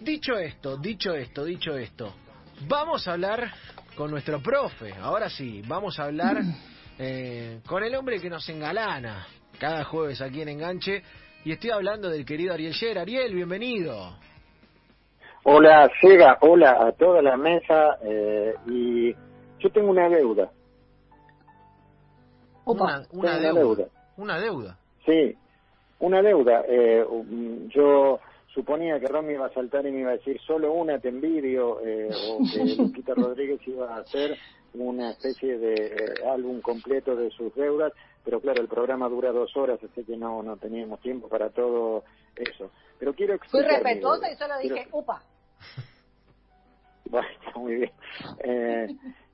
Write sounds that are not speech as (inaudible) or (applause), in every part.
Dicho esto, dicho esto, dicho esto, vamos a hablar con nuestro profe. Ahora sí, vamos a hablar (clears throat) eh, con el hombre que nos engalana cada jueves aquí en Enganche. Y estoy hablando del querido Ariel Yer. Ariel, bienvenido. Hola, Sega, hola a toda la mesa. Eh, y yo tengo una deuda. Una, una deuda. Una deuda. Sí, una deuda. Eh, yo suponía que Romy iba a saltar y me iba a decir solo una te envidio, eh, o que (laughs) Luquita Rodríguez iba a hacer una especie de eh, álbum completo de sus deudas, pero claro, el programa dura dos horas, así que no, no teníamos tiempo para todo eso. Pero quiero Fui explicar respetuosa deuda. y solo Quiero- dije, upa. (laughs) Bueno, está muy bien. Eh,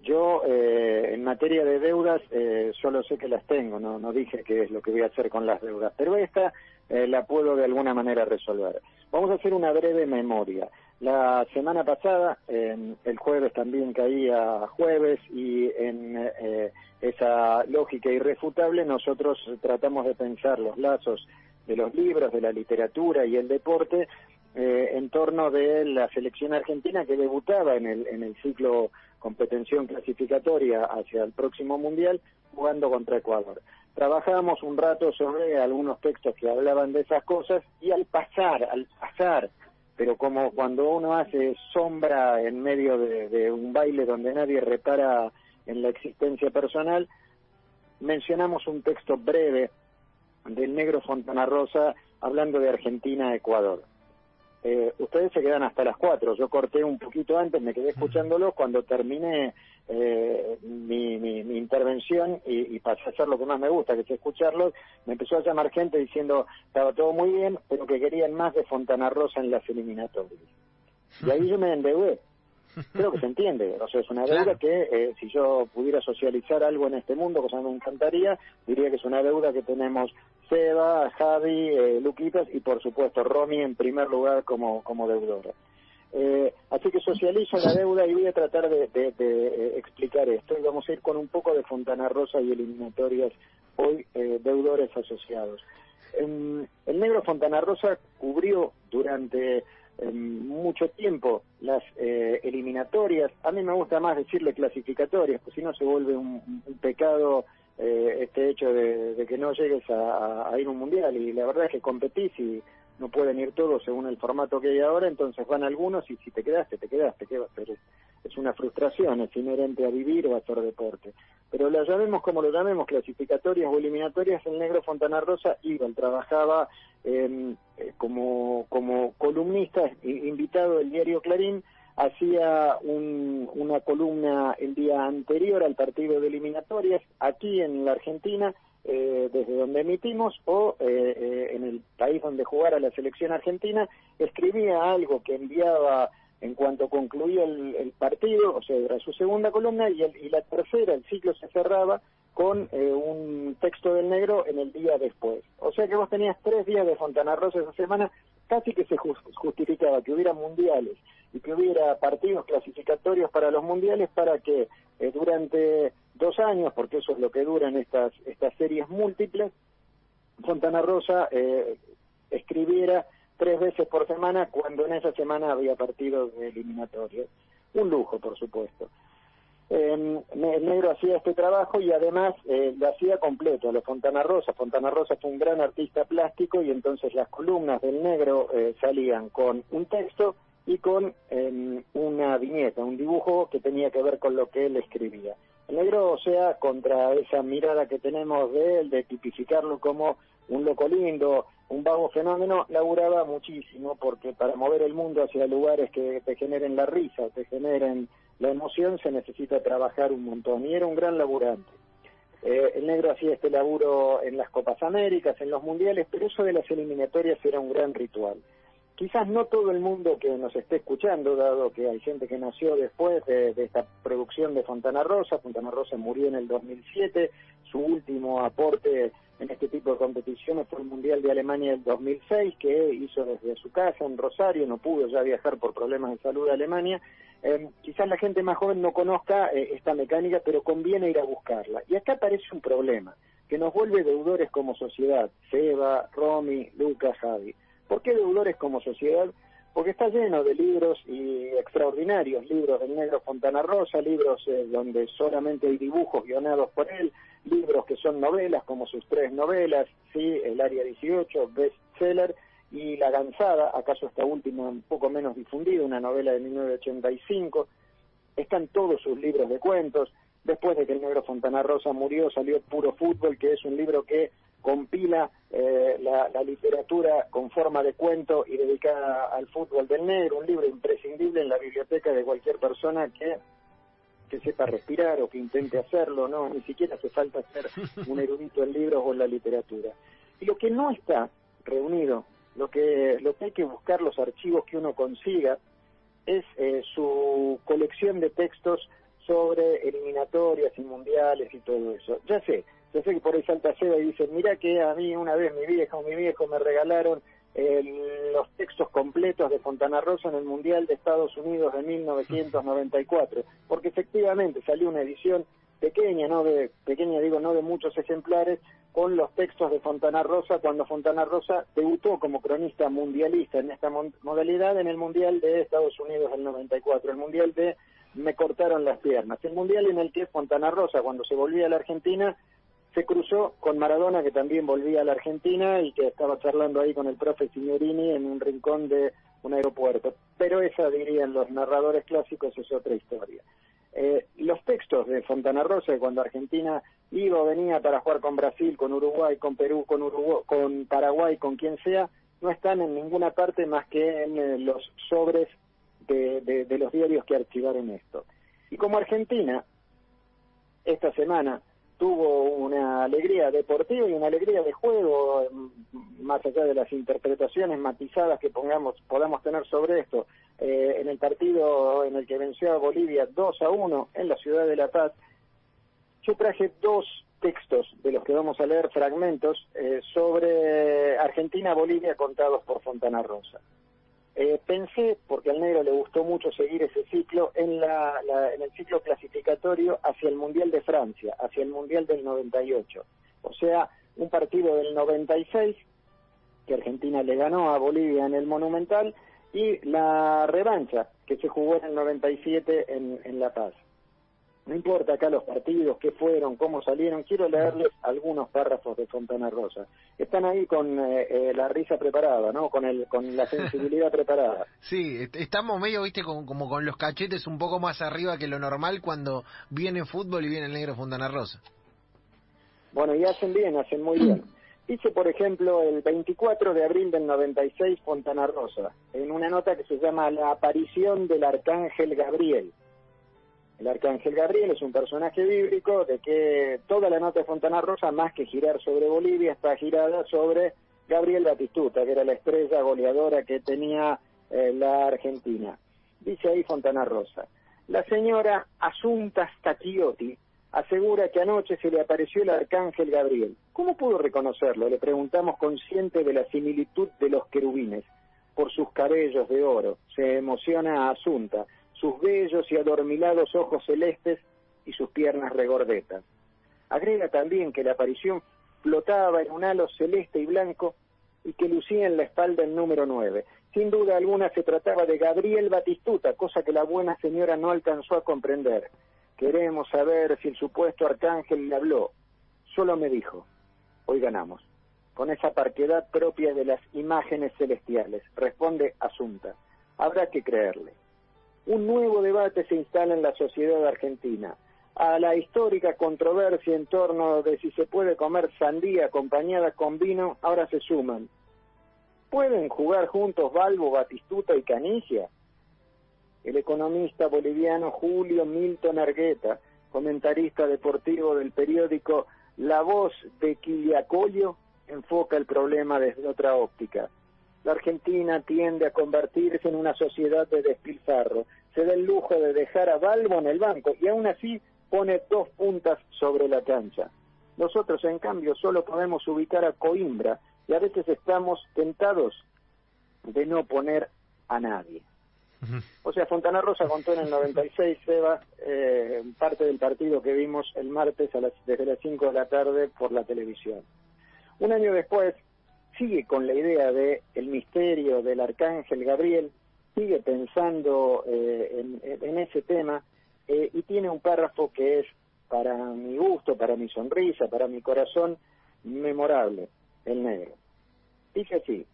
yo, eh, en materia de deudas, eh, solo sé que las tengo, no, no dije qué es lo que voy a hacer con las deudas, pero esta eh, la puedo de alguna manera resolver. Vamos a hacer una breve memoria. La semana pasada, eh, el jueves también caía jueves y en eh, esa lógica irrefutable nosotros tratamos de pensar los lazos de los libros, de la literatura y el deporte eh, en torno de la selección argentina que debutaba en el, en el ciclo competencia clasificatoria hacia el próximo mundial jugando contra Ecuador. Trabajábamos un rato sobre algunos textos que hablaban de esas cosas y al pasar, al pasar, pero como cuando uno hace sombra en medio de, de un baile donde nadie repara en la existencia personal, mencionamos un texto breve del negro Fontana Rosa hablando de Argentina-Ecuador. Eh, ustedes se quedan hasta las 4. Yo corté un poquito antes, me quedé escuchándolo. Cuando terminé eh, mi, mi, mi intervención y, y pasé a hacer lo que más me gusta, que es escucharlos, me empezó a llamar gente diciendo estaba todo muy bien, pero que querían más de Fontana Rosa en las eliminatorias. Y ahí yo me endeudé. Creo que se entiende. O sea, es una deuda Claro. que eh, si yo pudiera socializar algo en este mundo, cosa que me encantaría, diría que es una deuda que tenemos Seba, Javi, eh, Luquitas y por supuesto Romy en primer lugar como, como deudora. Eh, así que socializo la deuda y voy a tratar de, de- de, eh, explicar esto. Y vamos a ir con un poco de Fontana Rosa y eliminatorias hoy eh, deudores asociados. El negro Fontana Rosa cubrió durante mucho tiempo las eh, eliminatorias. A mí me gusta más decirle clasificatorias, pues si no se vuelve un, pecado eh, este hecho de, que no llegues a, ir a un mundial. Y la verdad es que competís y no pueden ir todos según el formato que hay ahora, entonces van algunos y si te quedaste, te quedaste, ¿qué va a hacer? Es, una frustración, es inherente a vivir o a hacer deporte. Pero lo llamemos como lo llamemos, clasificatorias o eliminatorias, el negro Fontana Rosa iba, él trabajaba eh, eh, como, como columnista, invitado del diario Clarín, hacía un- una columna el día anterior al partido de eliminatorias aquí en la Argentina, eh, desde donde emitimos, o eh, eh, en el país donde jugara la selección argentina, escribía algo que enviaba en cuanto concluía el, el partido, o sea, era su segunda columna, y, el- y la tercera, el ciclo se cerraba con eh, un texto del negro en el día después. O sea que vos tenías tres días de Fontana Rosa esa semana, casi que se jus- justificaba que hubiera mundiales y que hubiera partidos clasificatorios para los mundiales para que eh, durante dos años, porque eso es lo que duran estas, estas series múltiples, Fontana Rosa eh, escribiera tres veces por semana cuando en esa semana había partidos de eliminatorios. Un lujo, por supuesto. Eh, el negro hacía este trabajo y además eh, lo hacía completo, lo Fontana Rosa. Fontana Rosa fue un gran artista plástico y entonces las columnas del negro eh, salían con un texto y con eh, una viñeta, un dibujo que tenía que ver con lo que él escribía. El negro, o sea, contra esa mirada que tenemos de él, de tipificarlo como un loco lindo, un vago fenómeno, laburaba muchísimo porque para mover el mundo hacia lugares que te generen la risa, te generen la emoción, se necesita trabajar un montón. Y era un gran laburante. Eh, el negro hacía este laburo en las Copas Américas, en los Mundiales, pero eso de las eliminatorias era un gran ritual. Quizás no todo el mundo que nos esté escuchando, dado que hay gente que nació después de, esta producción de Fontana Rosa, Fontana Rosa murió en el 2007, su último aporte en este tipo de competiciones fue el Mundial de Alemania del 2006, que hizo desde su casa en Rosario, no pudo ya viajar por problemas de salud a Alemania. Eh, quizás la gente más joven no conozca eh, esta mecánica, pero conviene ir a buscarla. Y acá aparece un problema que nos vuelve deudores como sociedad, Seba, Romy, Lucas, Javi. ¿Por qué deudores como sociedad? Porque, está lleno de libros y extraordinarios libros del negro Fontana Rosa, libros eh, donde solamente hay dibujos guionados por él, libros que son novelas, como sus tres novelas, sí, El Área 18, bestseller, y La Gansada, acaso esta última un poco menos difundida, una novela de 1985, están todos sus libros de cuentos, después de que el negro Fontana Rosa murió salió Puro Fútbol, que es un libro que compila eh, la, literatura con forma de cuento y dedicada al fútbol del negro, un libro imprescindible en la biblioteca de cualquier persona que que sepa respirar o que intente hacerlo, no, ni siquiera hace falta ser (laughs) un erudito en libros o en la literatura. Y lo que no está reunido, lo que, lo que hay que buscar, los archivos que uno consiga, es eh, su colección de textos sobre eliminatorias y mundiales y todo eso. Ya sé, ya sé que por ahí salta seda y dice, mira que a mí una vez mi vieja o mi viejo me regalaron los textos completos de Fontana Rosa en el Mundial de Estados Unidos de 1994, porque efectivamente salió una edición pequeña, no de pequeña digo, no de muchos ejemplares, con los textos de Fontana Rosa cuando Fontana Rosa debutó como cronista mundialista en esta modalidad en el Mundial de Estados Unidos del 94, el Mundial de me cortaron las piernas, el Mundial en el que Fontana Rosa cuando se volvía a la Argentina se cruzó con Maradona, que también volvía a la Argentina y que estaba charlando ahí con el profe Signorini en un rincón de un aeropuerto. Pero esa, dirían los narradores clásicos, es otra historia. Eh, los textos de Fontana Rosa, cuando Argentina iba o venía para jugar con Brasil, con Uruguay, con Perú, con, Uruguay, con Paraguay, con quien sea, no están en ninguna parte más que en eh, los sobres de los diarios que archivaron esto. Y como Argentina, esta semana tuvo una alegría deportiva y una alegría de juego, mm, más allá de las interpretaciones matizadas que pongamos, podamos tener sobre esto, eh, en el partido en el que venció a Bolivia 2 a 1 en la ciudad de La Paz, yo traje dos textos de los que vamos a leer fragmentos eh, sobre Argentina-Bolivia contados por Fontana Rosa. Eh, pensé, porque al negro le gustó mucho seguir ese ciclo, en, la, en el ciclo clasificatorio hacia el Mundial de Francia, hacia el Mundial del 98. O sea, un partido del 96 que Argentina le ganó a Bolivia en el Monumental y la revancha que se jugó en el 97 en, en La Paz. No importa acá los partidos, qué fueron, cómo salieron, quiero leerles algunos párrafos de Fontana Rosa. Están ahí con eh, eh, la risa preparada, ¿no? Con, el, con la sensibilidad (laughs) preparada. Sí, estamos medio, viste, como, como con los cachetes un poco más arriba que lo normal cuando viene fútbol y viene el negro Fontana Rosa. Bueno, y hacen bien, hacen muy bien. (clears throat) Dice, por ejemplo, el 24 de abril del 96, Fontana Rosa, en una nota que se llama La aparición del arcángel Gabriel. El arcángel Gabriel es un personaje bíblico de que toda la nota de Fontana Rosa, más que girar sobre Bolivia, está girada sobre Gabriel Batistuta, que era la estrella goleadora que tenía eh, la Argentina. Dice ahí Fontana Rosa, la señora Asunta Stacchiotti asegura que anoche se le apareció el arcángel Gabriel. ¿Cómo pudo reconocerlo? Le preguntamos consciente de la similitud de los querubines por sus cabellos de oro. Se emociona Asunta sus bellos y adormilados ojos celestes y sus piernas regordetas. Agrega también que la aparición flotaba en un halo celeste y blanco y que lucía en la espalda el número nueve. Sin duda alguna se trataba de Gabriel Batistuta, cosa que la buena señora no alcanzó a comprender. Queremos saber si el supuesto arcángel le habló. Solo me dijo, hoy ganamos, con esa parquedad propia de las imágenes celestiales, responde Asunta. Habrá que creerle un nuevo debate se instala en la sociedad argentina. A la histórica controversia en torno de si se puede comer sandía acompañada con vino, ahora se suman. ¿Pueden jugar juntos Balbo, Batistuta y Canigia? El economista boliviano Julio Milton Argueta, comentarista deportivo del periódico La Voz de Quiliacollo, enfoca el problema desde otra óptica. La Argentina tiende a convertirse en una sociedad de despilfarro se da el lujo de dejar a Balbo en el banco y aún así pone dos puntas sobre la cancha. Nosotros, en cambio, solo podemos ubicar a Coimbra y a veces estamos tentados de no poner a nadie. O sea, Fontana Rosa contó en el 96, Seba, eh, parte del partido que vimos el martes a las, desde las 5 de la tarde por la televisión. Un año después, sigue con la idea de el misterio del arcángel Gabriel sigue pensando eh, en, ese tema eh, y tiene un párrafo que es para mi gusto, para mi sonrisa, para mi corazón, memorable, el negro. Dice así,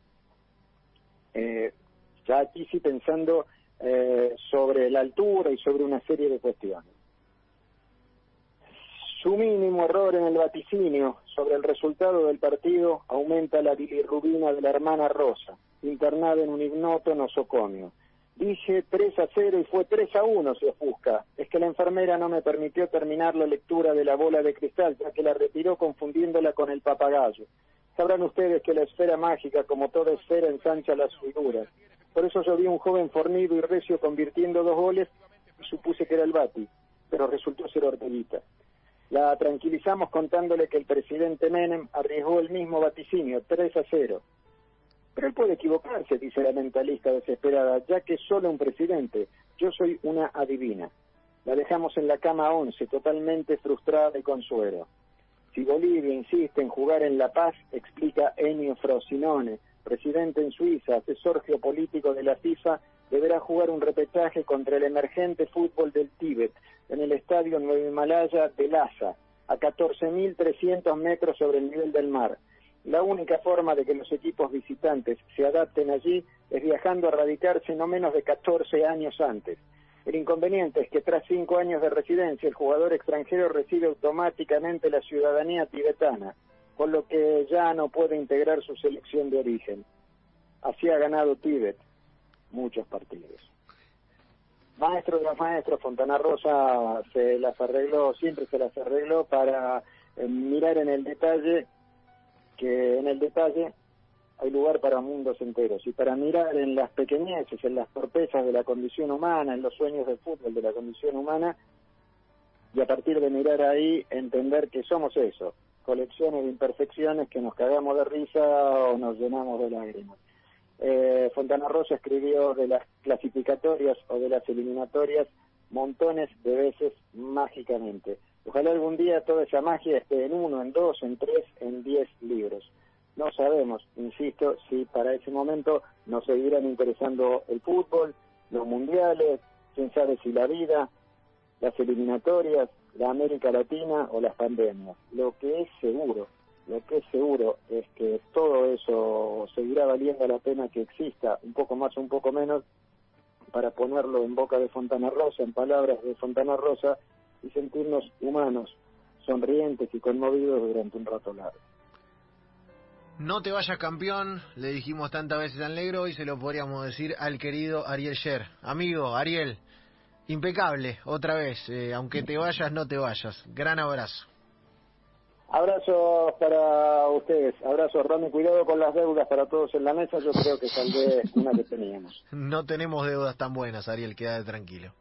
eh, ya aquí sí pensando sobre la altura y sobre una serie de cuestiones. Su mínimo error en el vaticinio sobre el resultado del partido aumenta la bilirrubina de la hermana Rosa, internada en un ignoto nosocomio. Dije 3 a 0 y fue 3 a 1, se ofusca. Es que la enfermera no me permitió terminar la lectura de la bola de cristal, ya que la retiró confundiéndola con el papagayo. Sabrán ustedes que la esfera mágica, como toda esfera, ensancha las figuras. Por eso yo vi un joven fornido y recio convirtiendo dos goles y supuse que era el Bati, pero resultó ser Orteguita. La tranquilizamos contándole que el presidente Menem arriesgó el mismo vaticinio, 3 a 0. Pero él puede equivocarse, dice la mentalista desesperada, ya que solo un presidente, yo soy una adivina. La dejamos en la cama 11, totalmente frustrada y con suero. Si Bolivia insiste en jugar en La Paz, explica Ennio Frosinone, presidente en Suiza, asesor geopolítico de la FIFA, deberá jugar un repechaje contra el emergente fútbol del Tíbet en el estadio Nueva Himalaya de Lhasa, a 14.300 metros sobre el nivel del mar. La única forma de que los equipos visitantes se adapten allí es viajando a radicarse no menos de 14 años antes. El inconveniente es que tras cinco años de residencia el jugador extranjero recibe automáticamente la ciudadanía tibetana, con lo que ya no puede integrar su selección de origen. Así ha ganado Tíbet muchos partidos maestro de los maestros, Fontana Rosa se las arregló, siempre se las arregló para eh, mirar en el detalle, que en el detalle hay lugar para mundos enteros, y para mirar en las pequeñeces, en las torpezas de la condición humana, en los sueños del fútbol de la condición humana, y a partir de mirar ahí entender que somos eso, colecciones de imperfecciones que nos cagamos de risa o nos llenamos de lágrimas eh, Fontana Rosa escribió de las clasificatorias o de las eliminatorias montones de veces mágicamente. Ojalá algún día toda esa magia esté en uno, en dos, en tres, en diez libros. No sabemos, insisto, si para ese momento nos seguirán interesando el fútbol, los mundiales, quién sabe si la vida, las eliminatorias, la América Latina o las pandemias. Lo que es seguro lo que es seguro es que todo eso seguirá valiendo la pena que exista, un poco más o un poco menos, para ponerlo en boca de Fontana Rosa, en palabras de Fontana Rosa, y sentirnos humanos, sonrientes y conmovidos durante un rato largo. No te vayas campeón, le dijimos tantas veces al negro y se lo podríamos decir al querido Ariel Sher. Amigo, Ariel, impecable, otra vez, eh, aunque te vayas, no te vayas. Gran abrazo. Abrazos para ustedes, abrazos Rami, cuidado con las deudas para todos en la mesa, yo creo que saldré una que teníamos. (laughs) No tenemos deudas tan buenas, Ariel, quédate tranquilo.